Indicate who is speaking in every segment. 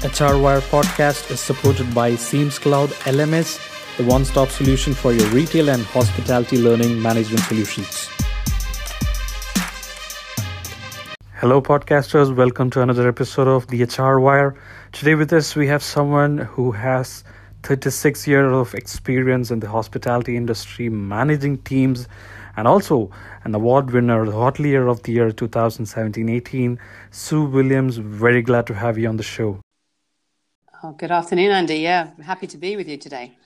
Speaker 1: HR Wire podcast is supported by Seams Cloud LMS, the one stop solution for your retail and hospitality learning management solutions. Hello, podcasters. Welcome to another episode of the HR Wire. Today, with us, we have someone who has 36 years of experience in the hospitality industry, managing teams, and also an award winner, the Hotelier of the Year 2017 18. Sue Williams, very glad to have you on the show.
Speaker 2: Oh, good afternoon, Andy. Yeah, I'm happy to be with you today.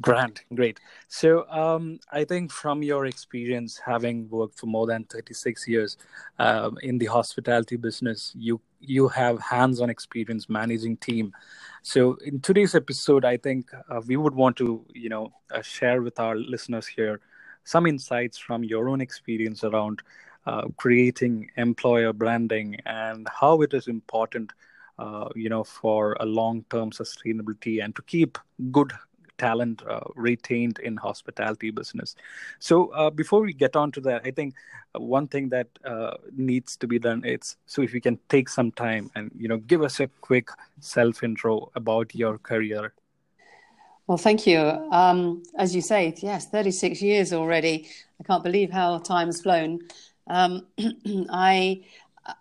Speaker 1: Grant, great. So, um, I think from your experience, having worked for more than 36 years um, in the hospitality business, you you have hands-on experience managing team. So, in today's episode, I think uh, we would want to, you know, uh, share with our listeners here some insights from your own experience around uh, creating employer branding and how it is important uh, you know, for a long-term sustainability and to keep good talent uh, retained in hospitality business. So uh, before we get on to that, I think one thing that uh, needs to be done is so if you can take some time and you know give us a quick self intro about your career.
Speaker 2: Well, thank you. Um, as you say, yes, 36 years already. I can't believe how time's flown. Um, I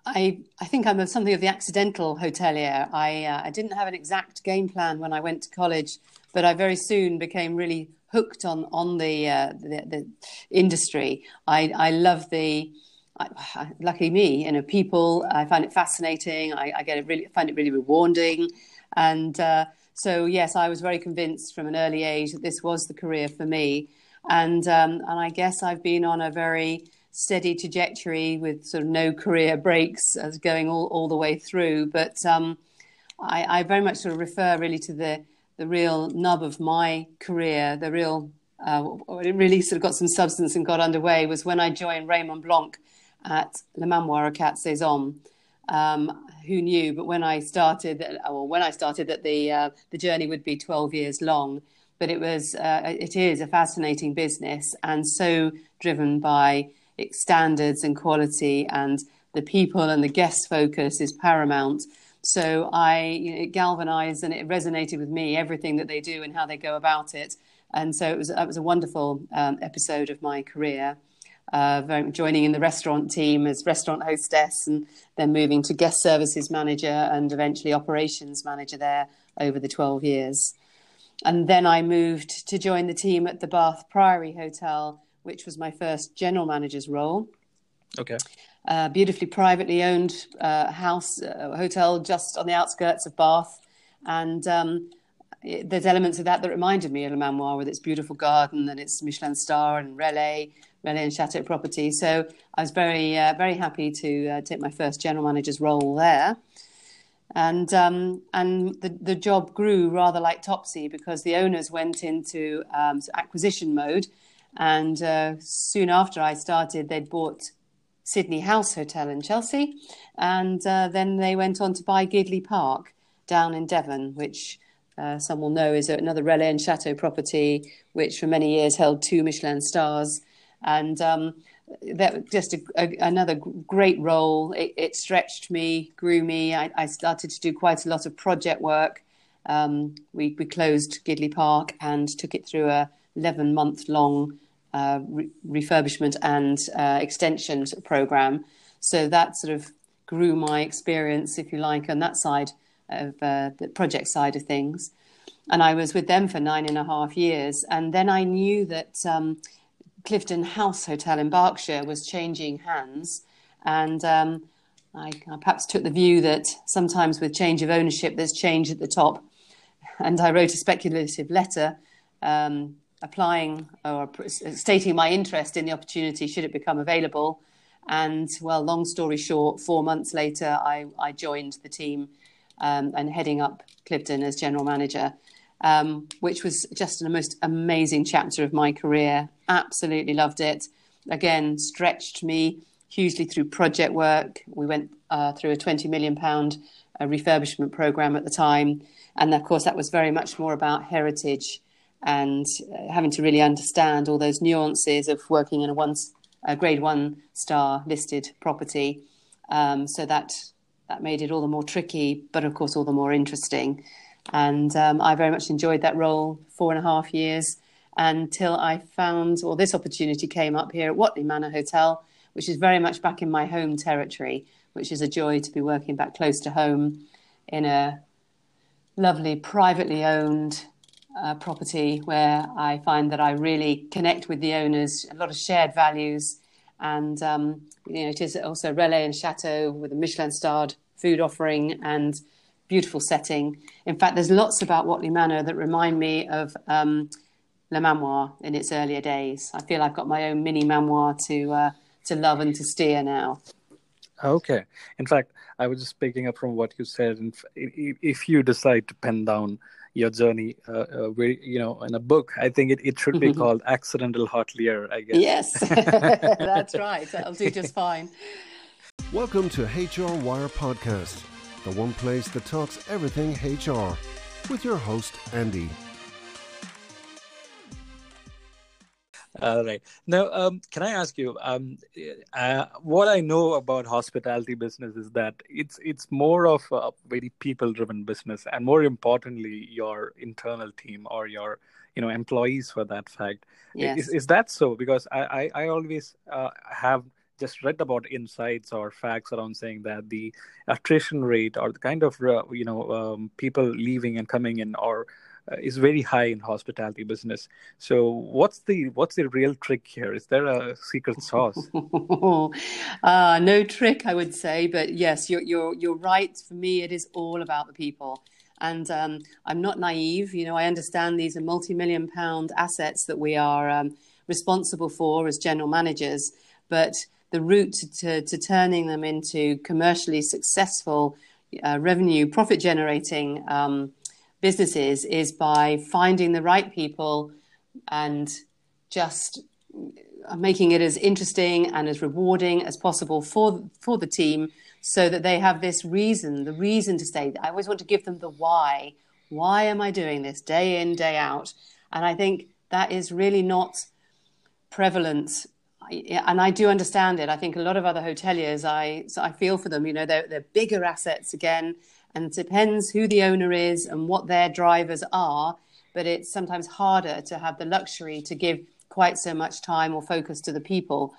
Speaker 2: I, I think I'm something of the accidental hotelier. I, uh, I didn't have an exact game plan when I went to college, but I very soon became really hooked on on the uh, the, the, industry. I I love the. I, lucky me, you know, people. I find it fascinating. I, I get it really find it really rewarding, and uh, so yes, I was very convinced from an early age that this was the career for me, and um, and I guess I've been on a very steady trajectory with sort of no career breaks as going all, all the way through. But um, I, I, very much sort of refer really to the, the real nub of my career, the real, uh, it really sort of got some substance and got underway was when I joined Raymond Blanc at Le Manoir Quatre Saisons. Um, who knew? But when I started, or when I started, that the uh, the journey would be 12 years long. But it was, uh, it is a fascinating business, and so driven by standards and quality and the people and the guest focus is paramount. So I you know, it galvanized and it resonated with me everything that they do and how they go about it. And so it was it was a wonderful um, episode of my career. Uh, joining in the restaurant team as restaurant hostess, and then moving to guest services manager and eventually operations manager there over the 12 years. And then I moved to join the team at the Bath Priory Hotel which was my first general manager's role.
Speaker 1: Okay.
Speaker 2: Uh, beautifully privately owned uh, house, uh, hotel just on the outskirts of Bath. And um, it, there's elements of that that reminded me of Le Manoir with its beautiful garden and its Michelin star and Relais, Relais and Chateaux property. So I was very, uh, very happy to uh, take my first general manager's role there. And um, and the, the job grew rather like Topsy because the owners went into um, acquisition mode and uh, soon after I started, they'd bought Sydney House Hotel in Chelsea. And uh, then they went on to buy Gidleigh Park down in Devon, which uh, some will know is another Relais and Chateaux property, which for many years held two Michelin stars. And um, that just a, a, another great role. It, it, stretched me, grew me. I, I, started to do quite a lot of project work. Um, we, we closed Gidleigh Park and took it through a 11 month long uh, re- refurbishment and uh, extension program. So that sort of grew my experience, if you like, on that side of uh, the project side of things. And I was with them for nine and a half years. And then I knew that um, Cliveden House Hotel in Berkshire was changing hands. And um, I, I, perhaps took the view that sometimes with change of ownership, there's change at the top. And I wrote a speculative letter um, applying or stating my interest in the opportunity should it become available. And well, long story short, four months later, I, I joined the team um, and heading up Cliveden as general manager, um, which was just a most amazing chapter of my career. Absolutely loved it. Again, stretched me hugely through project work. We went uh, through a £20 million uh, refurbishment program at the time. And of course, that was very much more about heritage and uh, having to really understand all those nuances of working in a one a grade one star listed property. Um, so that that made it all the more tricky, but of course, all the more interesting. And um, I very much enjoyed that role four and a half years until I found, or this opportunity came up here at Whatley Manor Hotel, which is very much back in my home territory, which is a joy to be working back close to home in a lovely privately owned uh, property where I find that I really connect with the owners, a lot of shared values, and um, you know it is also relais and Chateaux with a Michelin starred food offering and beautiful setting. In fact, there's lots about Whatley Manor that remind me of um, Le Manoir in its earlier days. I feel I've got my own mini Manoir to uh, to love and to steer now.
Speaker 1: Okay. In fact, I was just picking up from what you said. And if you decide to pen down your journey, uh, uh, very, you know, in a book, I think it, it should be called Accidental Hot Hotelier, I guess.
Speaker 2: Yes, that's right. That'll do just fine.
Speaker 3: Welcome to HR Wire Podcast, the one place that talks everything HR, with your host, Andy.
Speaker 1: All right. Now, um, can I ask you? Um, uh, what I know about hospitality business is that it's it's more of a very people-driven business, and more importantly, your internal team or your you know employees, for that fact.
Speaker 2: Yes.
Speaker 1: Is, is that so? Because I I, I always uh, have just read about insights or facts around saying that the attrition rate or the kind of uh, you know um, people leaving and coming in or uh, is very high in hospitality business. So what's the what's the real trick here? Is there a secret sauce?
Speaker 2: uh, no trick, I would say, but yes, you're you're you're right. For me, it is all about the people. And um, I'm not naive. You know, I understand these are multi-million pound assets that we are um, responsible for as general managers. But the route to, to turning them into commercially successful, uh, revenue, profit generating um, businesses is by finding the right people and just making it as interesting and as rewarding as possible for for the team so that they have this reason the reason to stay. I always want to give them the why. Why am i doing this day in day out? And i think that is really not prevalent. And I do understand it. I think a lot of other hoteliers, I so I feel for them. You know, they're, they're bigger assets again, and it depends who the owner is and what their drivers are. But it's sometimes harder to have the luxury to give quite so much time or focus to the people.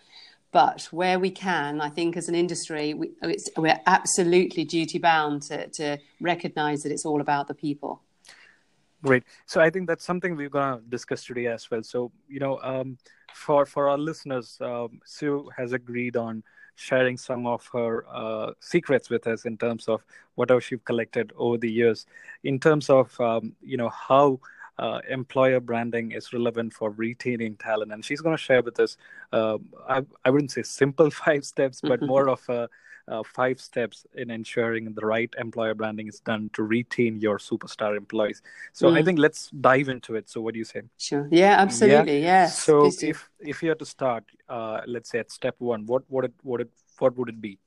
Speaker 2: But where we can, I think as an industry, we, we're absolutely duty bound to, to recognize that it's all about the people.
Speaker 1: Great. So I think that's something we're going to discuss today as well. So, you know, um, for, for our listeners, um, Sue has agreed on sharing some of her uh, secrets with us in terms of whatever she's collected over the years, in terms of um, you know how uh, employer branding is relevant for retaining talent, and she's going to share with us. Uh, I, I wouldn't say simple five steps, but more of a uh, five steps in ensuring the right employer branding is done to retain your superstar employees. So mm. I think let's dive into it. So what do you say?
Speaker 2: Sure. Yeah, absolutely. Yeah. Yes.
Speaker 1: So if if you had to start, uh, let's say at step one, what what it, what it, what would it be?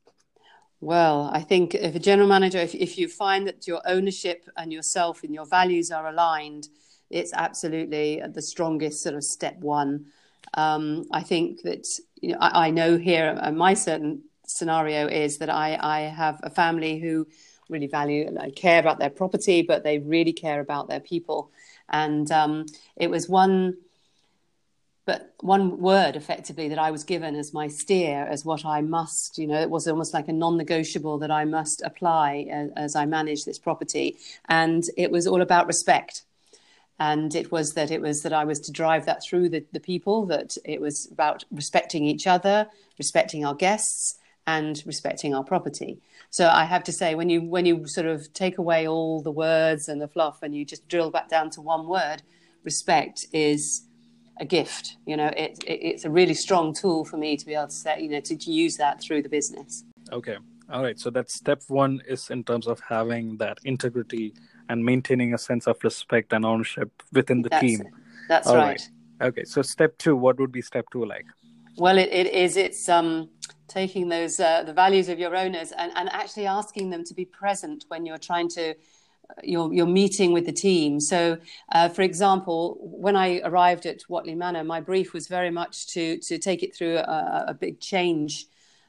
Speaker 2: Well, I think if a general manager, if, if you find that your ownership and yourself and your values are aligned, it's absolutely the strongest sort of step one. Um, I think that you know I, I know here uh, my certain scenario is that I, I have a family who really value and care about their property, but they really care about their people. And um, it was one, but one word effectively that I was given as my steer, as what I must, you know, it was almost like a non negotiable that I must apply as, as I manage this property. And it was all about respect and it was that it was that I was to drive that through the, the people that it was about respecting each other, respecting our guests, and respecting our property. So I have to say, when you when you sort of take away all the words and the fluff, and you just drill back down to one word, respect is a gift. You know, it, it, it's a really strong tool for me to be able to say, you know, to, to use that through the business.
Speaker 1: Okay, all right. So that step one is in terms of having that integrity and maintaining a sense of respect and ownership within the
Speaker 2: that's,
Speaker 1: team.
Speaker 2: That's right. right.
Speaker 1: Okay, so step two, what would be step two like?
Speaker 2: Well, it, it is. It's um, taking those uh, the values of your owners and, and actually asking them to be present when you're trying to uh, you're, meeting with the team. So, uh, for example, when I arrived at Whatley Manor, my brief was very much to to take it through a, a big change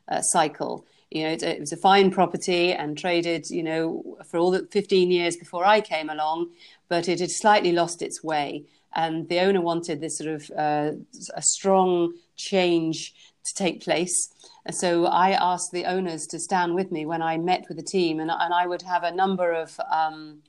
Speaker 2: uh, cycle. You know, it, it, was a fine property and traded, you know, for all the 15 years before I came along, but it had slightly lost its way. And the owner wanted this sort of uh, a strong change to take place. So I asked the owners to stand with me when I met with the team, and, and I would have a number of um,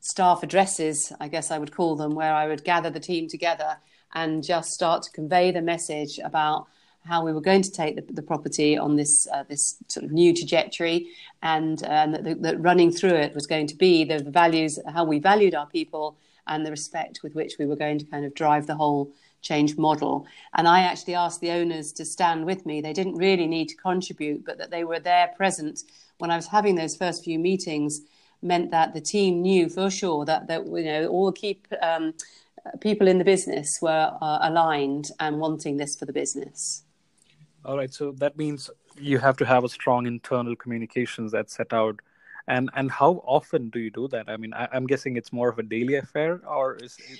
Speaker 2: staff addresses, I guess I would call them, where I would gather the team together and just start to convey the message about how we were going to take the, the property on this uh, this sort of new trajectory, and, and that, that, running through it was going to be the, values, how we valued our people, and the respect with which we were going to kind of drive the whole change model. And I actually asked the owners to stand with me. They didn't really need to contribute, but that they were there present when I was having those first few meetings meant that the team knew for sure that that you know all the key um, people in the business were uh, aligned and wanting this for the business.
Speaker 1: All right, so that means you have to have a strong internal communications that set out. And and how often do you do that? I mean, I, am guessing it's more of a daily affair, or is it...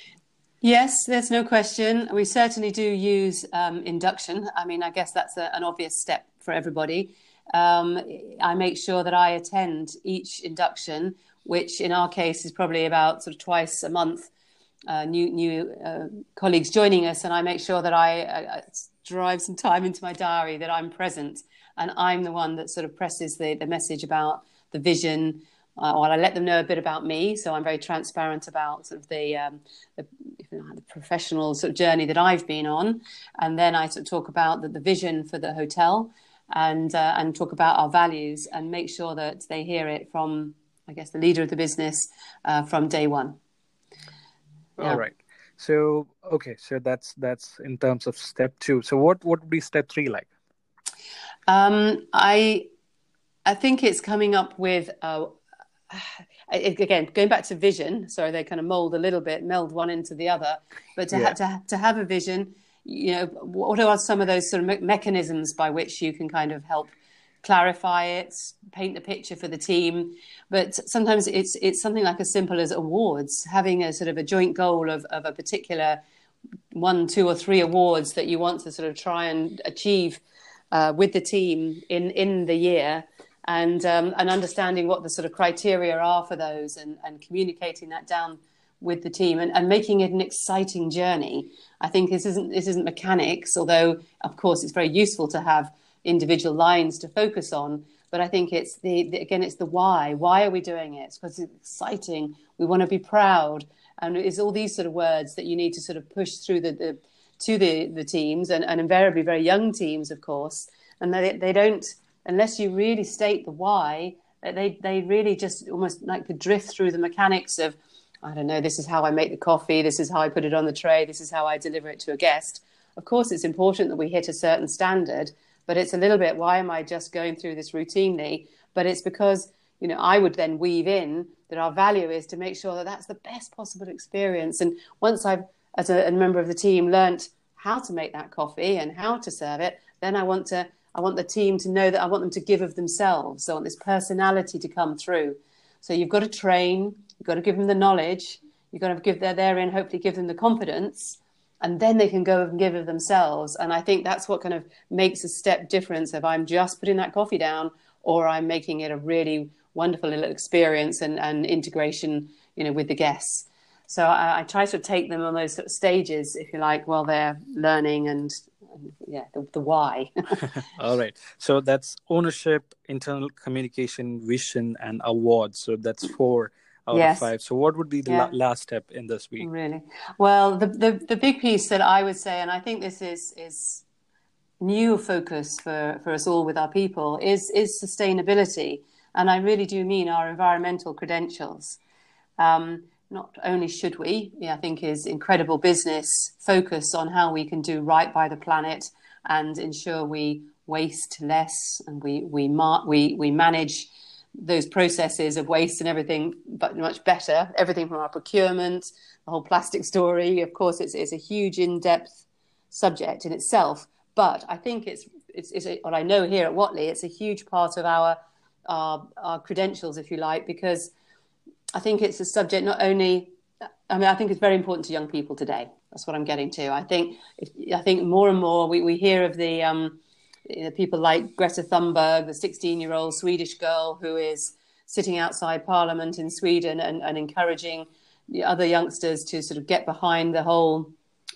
Speaker 2: Yes, there's no question. We certainly do use um, induction. I mean, I guess that's a, an obvious step for everybody. Um, I make sure that I attend each induction, which in our case is probably about sort of twice a month. Uh, new new uh, colleagues joining us, and I make sure that I uh, drive some time into my diary that I'm present and I'm the one that sort of presses the, the message about the vision. Uh, or I let them know a bit about me, so I'm very transparent about sort of the, um, the, you know, the, professional sort of journey that I've been on, and then I sort of talk about the, the vision for the hotel, and uh, and talk about our values, and make sure that they hear it from, I guess, the leader of the business uh, from day one.
Speaker 1: Yeah. All right. So okay, so that's that's in terms of step two. So what what would be step three like?
Speaker 2: Um, I I think it's coming up with uh, again going back to vision. Sorry, they kind of mold a little bit, meld one into the other. But to yeah. ha- to to have a vision, you know, what are some of those sort of me- mechanisms by which you can kind of help clarify it, paint the picture for the team. But sometimes it's it's something like as simple as awards, having a sort of a joint goal of, of a particular one, two, or three awards that you want to sort of try and achieve uh, with the team in in the year. And um, and understanding what the sort of criteria are for those, and, and communicating that down with the team, and, and making it an exciting journey. I think this isn't this isn't mechanics, although of course it's very useful to have individual lines to focus on. But I think it's the, the again, it's the why. Why are we doing it? It's because it's exciting. We want to be proud, and it's all these sort of words that you need to sort of push through the, the to the the teams, and, and invariably very young teams, of course. And they they don't unless you really state the why. They they really just almost like to drift through the mechanics of I don't know, this is how I make the coffee, this is how I put it on the tray, this is how I deliver it to a guest. Of course, it's important that we hit a certain standard, but it's a little bit why am I just going through this routinely? But it's because you know I would then weave in that our value is to make sure that that's the best possible experience. And once I've, as a, a member of the team, learnt how to make that coffee and how to serve it, then I want to I want the team to know that I want them to give of themselves. I want this personality to come through. So you've got to train, you've got to give them the knowledge, you've got to give their therein, hopefully give them the confidence, and then they can go and give of themselves. And I think that's what kind of makes a step difference if I'm just putting that coffee down or I'm making it a really wonderful little experience and, and integration, you know, with the guests. So I, I try to take them on those sort of stages, if you like, while they're learning and, and yeah, the, the why.
Speaker 1: All right. So that's ownership, internal communication, vision, and awards. So that's four out yes. of five. So, what would be the yeah. la- last step in this week?
Speaker 2: Really, well, the, the the big piece that I would say, and I think this is is new focus for for us all with our people is is sustainability, and I really do mean our environmental credentials. Um, not only should we, I think, is incredible business focus on how we can do right by the planet and ensure we waste less and we we mar- we we manage those processes of waste and everything, but much better. Everything from our procurement, the whole plastic story. Of course, it's, it's a huge, in-depth subject in itself. But I think it's it's, it's a, what I know here at Whatley. It's a huge part of our, our our credentials, if you like, because I think it's a subject not only. I mean, I think it's very important to young people today. That's what I'm getting to. I think I think more and more we, we hear of the um, you know, people like Greta Thunberg, the 16 year old Swedish girl who is sitting outside Parliament in Sweden and, and encouraging the other youngsters to sort of get behind the whole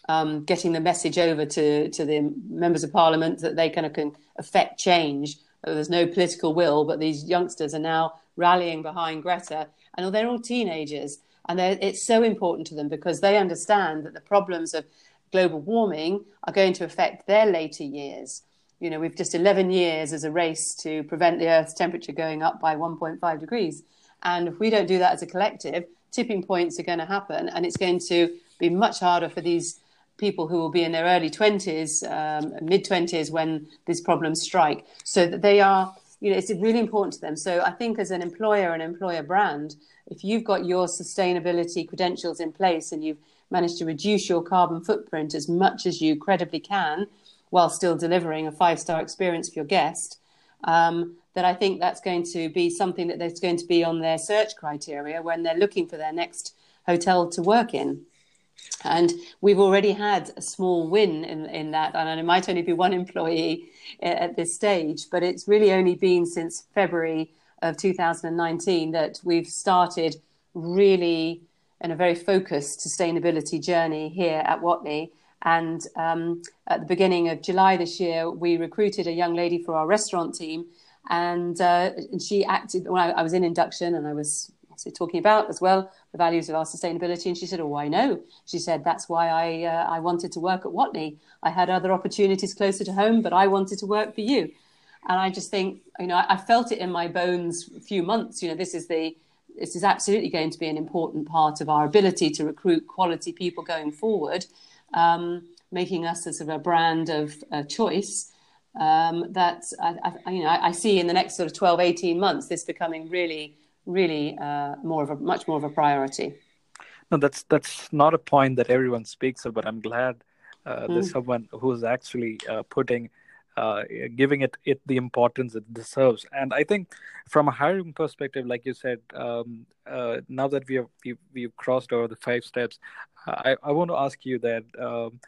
Speaker 2: um, getting the message over to, to the members of Parliament that they kind of can affect change. There's no political will, but these youngsters are now rallying behind Greta, and they're all teenagers, and it's so important to them because they understand that the problems of global warming are going to affect their later years. You know, we've just 11 years as a race to prevent the Earth's temperature going up by 1.5 degrees. And if we don't do that as a collective, tipping points are going to happen. And it's going to be much harder for these people who will be in their early 20s, um, mid 20s when these problems strike. So that they are, you know, it's really important to them. So I think as an employer and employer brand, if you've got your sustainability credentials in place and you've managed to reduce your carbon footprint as much as you credibly can while still delivering a five star experience for your guest, um, I think that's going to be something that there's going to be on their search criteria when they're looking for their next hotel to work in. And we've already had a small win in, in that. And it might only be one employee at this stage, but it's really only been since February of 2019 that we've started really in a very focused sustainability journey here at Whatley. And um, at the beginning of July this year, we recruited a young lady for our restaurant team. And, uh, she acted when I, I, was in induction and I was talking about as well the values of our sustainability. And she said, Oh, I know. She said, That's why I, uh, I wanted to work at Whatley. I had other opportunities closer to home, but I wanted to work for you. And I just think, you know, I, I felt it in my bones a few months. You know, this is the this is absolutely going to be an important part of our ability to recruit quality people going forward, um, making us a sort of a brand of uh, choice. Um, that I, I, you know I, I, see in the next sort of 12, 18 months this becoming really, really uh, more of a much more of a priority.
Speaker 1: No, that's that's not a point that everyone speaks of, but I'm glad uh, mm. there's someone who's actually uh, putting uh, giving it it the importance it deserves. And I think from a hiring perspective, like you said, um, uh, now that we have we've, we've, crossed over the five steps, I, I want to ask you that. Um,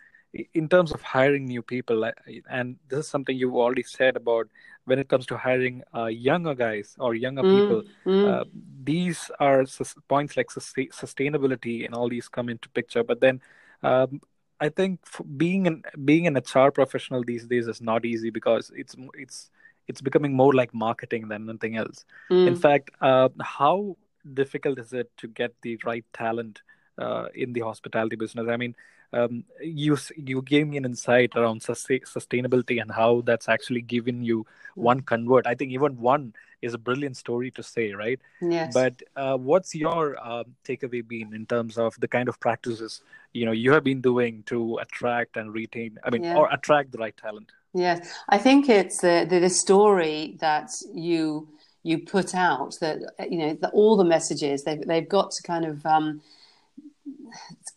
Speaker 1: in terms of hiring new people, and this is something you've already said about when it comes to hiring uh, younger guys or younger mm, people, mm. Uh, these are points like sustainability and all these come into picture. But then um, I think being an being an HR professional these days is not easy because it's it's it's becoming more like marketing than anything else. Mm. In fact, uh, how difficult is it to get the right talent uh, in the hospitality business? I mean, um, you you gave me an insight around sustainability and how that's actually given you one convert. I think even one is a brilliant story to say, right?
Speaker 2: Yes.
Speaker 1: But uh, what's your uh, takeaway been in terms of the kind of practices you know you have been doing to attract and retain? I mean, yeah. or attract the right talent.
Speaker 2: Yes, I think it's the, the, the story that you you put out that you know the, all the messages they've they've got to kind of um,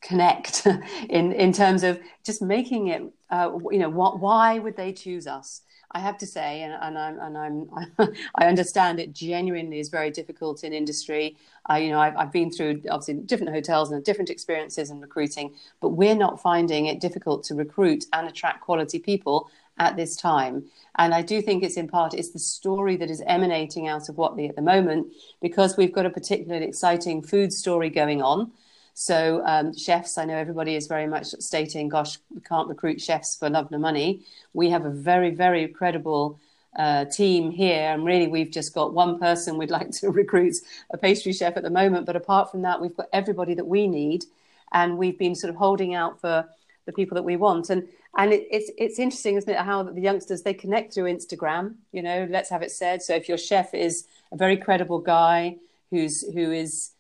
Speaker 2: connect in in terms of just making it uh, you know what why would they choose us I have to say, and, and I'm, and I'm, I understand it genuinely is very difficult in industry. You know, I've, I've been through obviously different hotels and different experiences in recruiting, but we're not finding it difficult to recruit and attract quality people at this time. And I do think it's in part it's the story that is emanating out of Whatley at the moment because we've got a particularly exciting food story going on. So um, chefs, I know everybody is very much stating, "Gosh, we can't recruit chefs for love nor money." We have a very, very credible uh, team here, and really, we've just got one person we'd like to recruit a pastry chef at the moment. But apart from that, we've got everybody that we need, and we've been sort of holding out for the people that we want. And and it, it's it's interesting, isn't it, how the youngsters they connect through Instagram. You know, let's have it said. So if your chef is a very credible guy who's who is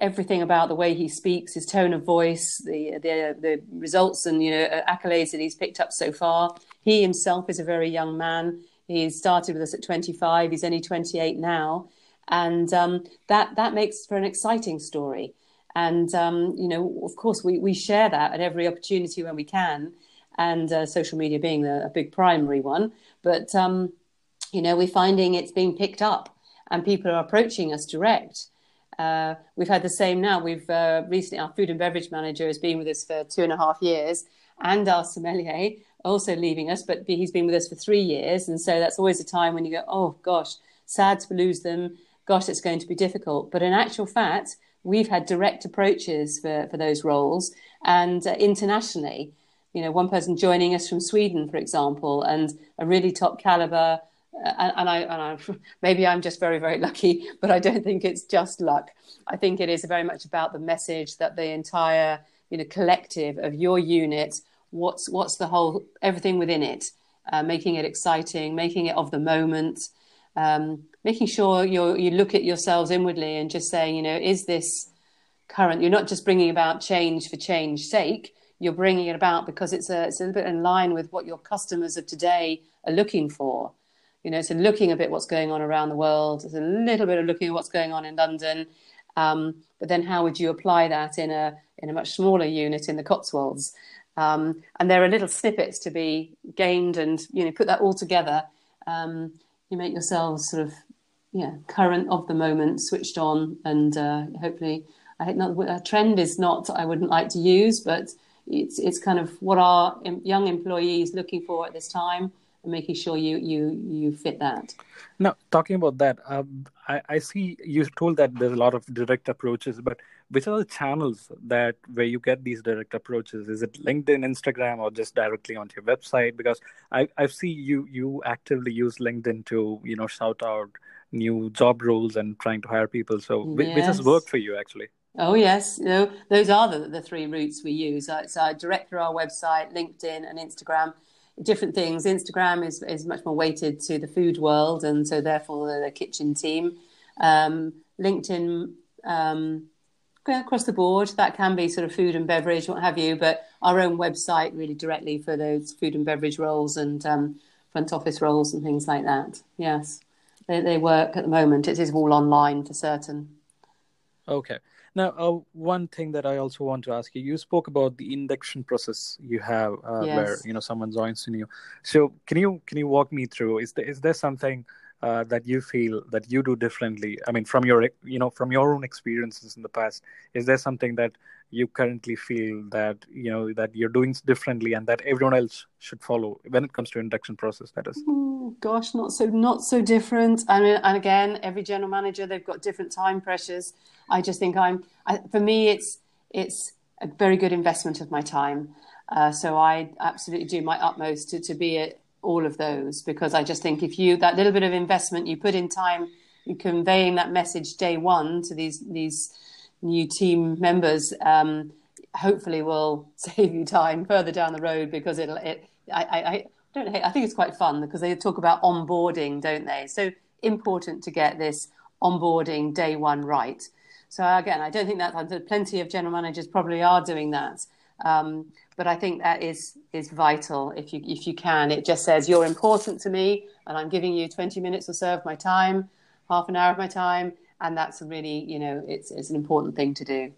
Speaker 2: everything about the way he speaks, his tone of voice, the the the results and you know accolades that he's picked up so far. He himself is a very young man. He started with us at 25. He's only 28 now, and um, that that makes for an exciting story. And um, you know, of course, we we share that at every opportunity when we can, and uh, social media being a, a, big primary one. But um, you know, we're finding it's being picked up, and people are approaching us direct uh, we've had the same now. We've uh, recently, our food and beverage manager has been with us for two and a half years, and our sommelier also leaving us, but he's been with us for three years. And so that's always a time when you go, oh gosh, sad to lose them. Gosh, it's going to be difficult. But in actual fact, we've had direct approaches for, for those roles and uh, internationally. You know, one person joining us from Sweden, for example, and a really top caliber. And, and, I, and I, maybe I'm just very, very lucky, but I don't think it's just luck. I think it is very much about the message that the entire, you know, collective of your unit what's what's the whole everything within it, uh, making it exciting, making it of the moment, um, making sure you you look at yourselves inwardly and just saying, you know, is this current? You're not just bringing about change for change sake. You're bringing it about because it's a it's a bit in line with what your customers of today are looking for. You know, so looking a bit what's going on around the world. It's a little bit of looking at what's going on in London. Um, but then, how would you apply that in a in a much smaller unit in the Cotswolds? Um, and there are little snippets to be gained, and you know, put that all together. Um, you make yourselves sort of, yeah, current of the moment, switched on, and uh, hopefully, I think not, a trend is not I wouldn't like to use, but it's it's kind of what our young employees looking for at this time, and making sure you you you fit that.
Speaker 1: Now, talking about that, um, I, I see you told that there's a lot of direct approaches, but which are the channels that where you get these direct approaches? Is it linkedin instagram or just directly onto your website? Because i i see you you actively use linkedin to you know shout out new job roles and trying to hire people. So yes. which has worked for you actually?
Speaker 2: Oh yes. No those are the, the three routes we use. Uh, so direct through our website linkedin and instagram different things instagram is, is much more weighted to the food world and so therefore the, kitchen team um, linkedin um, across the board. That can be sort of food and beverage, what have you, but our own website really directly for those food and beverage roles and um, front office roles and things like that. Yes, they, they work at the moment. It is all online for certain.
Speaker 1: Okay. Now, uh, one thing that I also want to ask you: you spoke about the induction process you have, uh, yes. where you know someone joins in you. So, can you can you walk me through? Is there is there something uh, that you feel that you do differently? I mean from your you know from your own experiences in the past is there something that you currently feel that you know that you're doing differently and that everyone else should follow when it comes to induction process that is
Speaker 2: gosh not so not so different. And, and again every general manager they've got different time pressures. I just think i'm I, for me it's it's a very good investment of my time. Uh, so i absolutely do my utmost to, to be a, all of those because I just think if you that little bit of investment you put in time, you conveying that message day one to these these new team members, um, hopefully will save you time further down the road because it'll it I, I, I don't hate, I think it's quite fun because they talk about onboarding, don't they? So important to get this onboarding day one right. So again, I don't think that plenty of general managers probably are doing that. Um, but I think that is is vital if you if you can. It just says you're important to me, and I'm giving you 20 minutes or so of my time, half an hour of my time, and that's really you know it's it's an important thing to do.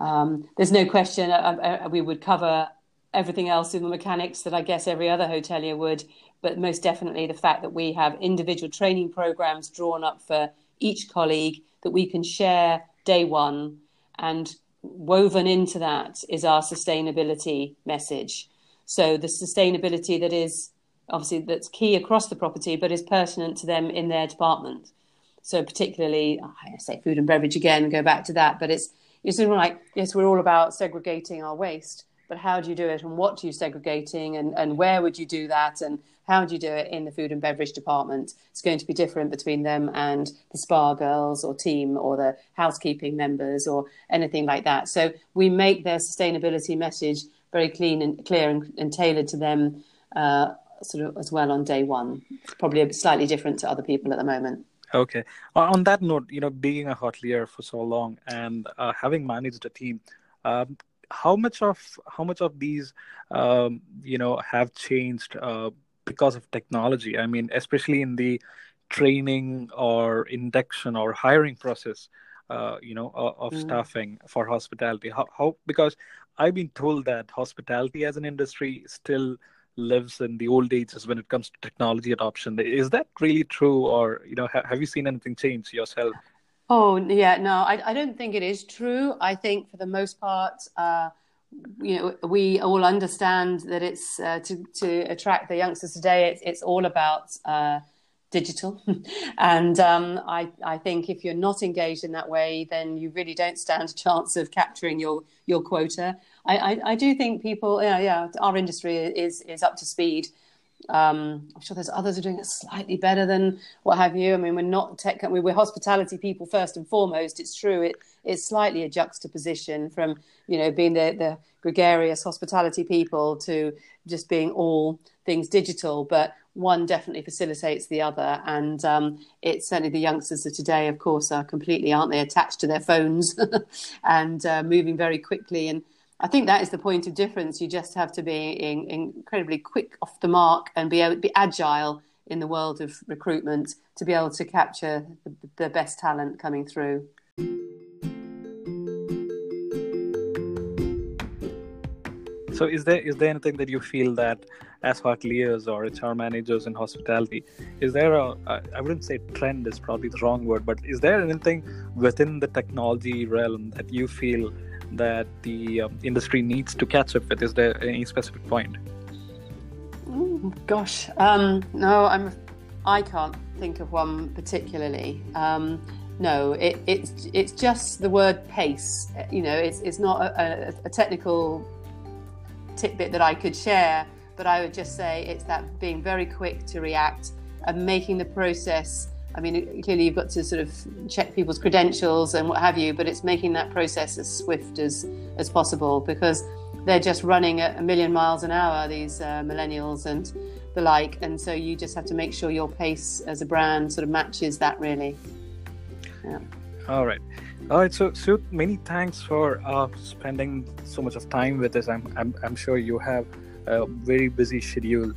Speaker 2: Um, there's no question uh, uh, uh, we would cover everything else in the mechanics that I guess every other hotelier would, but most definitely the fact that we have individual training programs drawn up for each colleague that we can share day one and woven into that is our sustainability message. So the sustainability that is obviously that's key across the property, but is pertinent to them in their department. So particularly, I say food and beverage again, go back to that, but it's it's like yes, we're all about segregating our waste, but how do you do it, and what are you segregating, and and where would you do that, and how do you do it in the food and beverage department? It's going to be different between them and the spa girls or team or the housekeeping members or anything like that. So we make their sustainability message very clean and clear and, and tailored to them uh, sort of as well on day one. It's probably slightly different to other people at the moment.
Speaker 1: Okay. On that note, you know, being a hotelier for so long and uh, having managed a team, um, how much of how much of these um, you know have changed uh, because of technology. I mean, especially in the training or induction or hiring process, uh, you know, of, of mm. staffing for hospitality. How, how because I've been told that hospitality as an industry still lives in the old ages when it comes to technology adoption. Is that really true, or you know, ha- have you seen anything change yourself?
Speaker 2: Oh yeah, no, I, I don't think it is true. I think for the most part, uh, you know, we all understand that it's uh, to to attract the youngsters today. It's it's all about uh, digital, and um, I I think if you're not engaged in that way, then you really don't stand a chance of capturing your your quota. I I, I do think people, yeah, yeah, our industry is is up to speed. Um, I'm sure there's others who are doing it slightly better than what have you. I mean, we're not tech, we're hospitality people first and foremost. It's true. It, it's slightly a juxtaposition from, you know, being the, the gregarious hospitality people to just being all things digital. But one definitely facilitates the other. And um, it's certainly the youngsters of today, of course, are completely, aren't they, attached to their phones and uh, moving very quickly. And I think that is the point of difference. You just have to be in, incredibly quick off the mark and be able be agile in the world of recruitment to be able to capture the, the best talent coming through.
Speaker 1: So, is there is there anything that you feel that as hoteliers or HR managers in hospitality, is there a I wouldn't say trend is probably the wrong word, but is there anything within the technology realm that you feel that the um, industry needs to catch up with? Is there any specific point?
Speaker 2: Ooh, gosh, um, no, I'm. I can't think of one particularly. Um, no, it, it's it's just the word pace. You know, it's it's not a, a, a technical tidbit that I could share, but I would just say it's that being very quick to react and making the process. I mean, clearly you've got to sort of check people's credentials and what have you, but it's making that process as swift as as possible because they're just running at a million miles an hour. These uh, millennials and the like, and so you just have to make sure your pace as a brand sort of matches that really.
Speaker 1: Yeah. All right. All right, so Sue, many thanks for uh, spending so much of time with us. I'm, I'm, I'm sure you have a very busy schedule.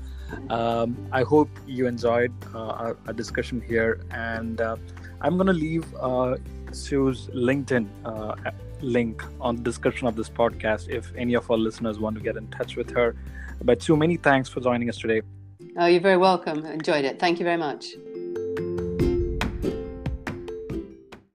Speaker 1: Um, I hope you enjoyed uh, our, our, discussion here, and uh, I'm going to leave uh, Sue's LinkedIn uh, link on the description of this podcast if any of our listeners want to get in touch with her. But Sue, many thanks for joining us today.
Speaker 2: Oh, you're very welcome. Enjoyed it. Thank you very much.